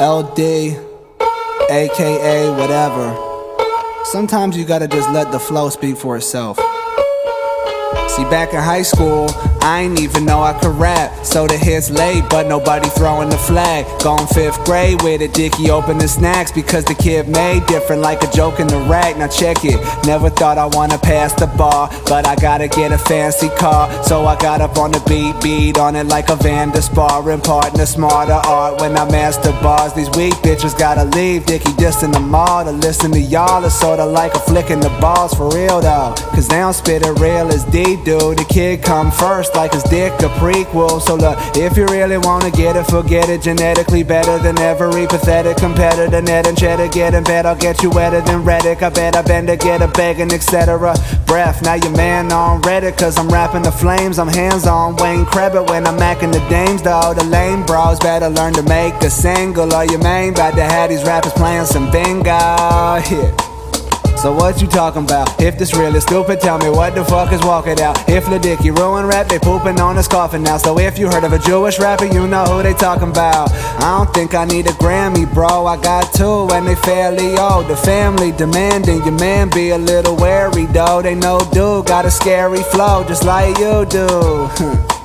LD, aka whatever. Sometimes you gotta just let the flow speak for itself. See, back in high school, I ain't even know I could rap. So the hits late, but nobody throwing the flag. Gone fifth grade with a dicky open the snacks because the kid made different like a joke in the rack. Now check it. Never thought I wanna pass the bar, but I gotta get a fancy car. So I got up on the beat, beat on it like a Van der Sparring partner, smarter art when I master bars. These weak bitches gotta leave. Dicky dissing them all to listen to y'all is sorta like a flick in the balls for real though. Cause they don't spit it real as D do. The kid come first like his dick a prequel. So look, if you really wanna get it, forget it. Genetically better than every pathetic competitor. Net and cheddar getting bet, I'll get you wetter than Reddick. I bet I bend to get a begging, etc. Breath, now your man on Reddit, cause I'm rapping the flames. I'm hands on Wayne Krebit when I'm macking the dames, though. The lame bros better learn to make a single. Or your main about to have these rappers playing some bingo. Yeah. So what you talking about? If this real is stupid, tell me what the fuck is walking out. If the dicky ruin rap, they pooping on his coffin now. So if you heard of a Jewish rapper, you know who they talking about. I don't think I need a Grammy, bro. I got two and they fairly old. The family demanding your man be a little wary, though. They know dude got a scary flow, just like you do.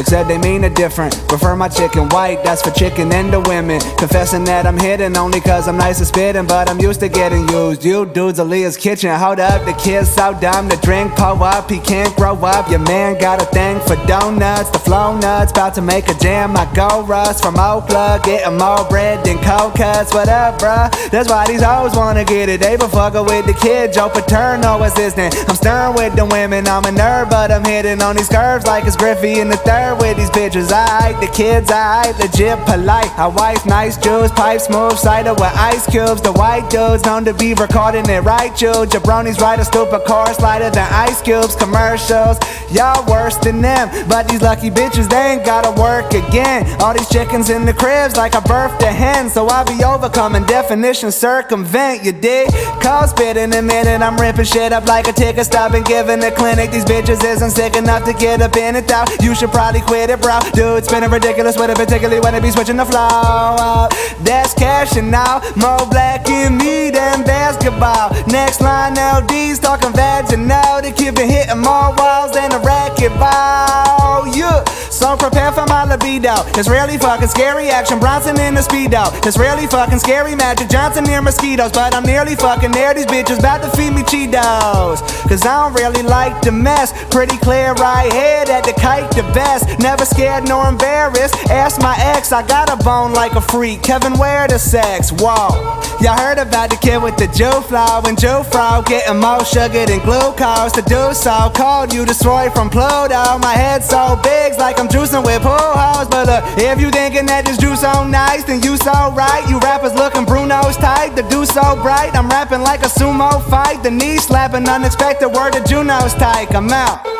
Except they mean it different. Prefer my chicken white, that's for chicken and the women. Confessing that I'm hidden only cause I'm nice at spitting, but I'm used to getting used. You dudes, Aaliyah's kitchen. Hold up, the kid's so dumb to drink, pull up. He can't grow up. Your man got a thing for donuts. The flow nuts, about to make a jam. I go rust from Oakland, getting more bread than cold cuts. What up, bruh? That's why these hoes wanna get it. They been fucking with the kid, Joe Paterno assistant. I'm stern with the women, I'm a nerd, but I'm hitting on these curves like it's Griffey in the third with these bitches. I the kids, I legit polite. I wife nice juice, pipe smooth, cider with ice cubes. The white dudes known to be recording it right, you. Jabronis ride a stupid chorus lighter than ice cubes. Commercials, y'all worse than them. But these lucky bitches, they ain't gotta work again. All these chickens in the cribs like I birthed a hen. So I be overcoming definition, circumvent, you dig? Call spit in a minute, I'm ripping shit up like a ticket stop and giving the clinic. These bitches isn't sick enough to get up in it out. You should probably quit it, bro. Dude, spinning ridiculous with it, particularly when it be switching the flow. up. That's cashing out. More black in me than basketball. Next line, LD's talking vaginal. They keep it hitting more walls than a racquetball. It's really fucking scary action. Bronson in the speedo. It's really fucking scary Magic Johnson near mosquitoes. But I'm nearly fucking there. These bitches about to feed me Cheetos. Cause I don't really like the mess. Pretty clear right here that the kite the best. Never scared nor embarrassed. Ask my ex, I got a bone like a freak. Kevin, where the sex? Whoa. Y'all heard about the kid with the Joe flow and Joe Fro getting more sugar than glucose The do so. Called you destroyed from Pluto. My head so big, like I'm juicing with pool hoes. But look, if you thinking that this juice so nice, then you so right. You rappers looking Bruno's tight, the do so bright. I'm rapping like a sumo fight, the knee slapping, unexpected word of Juno's tight. I'm out.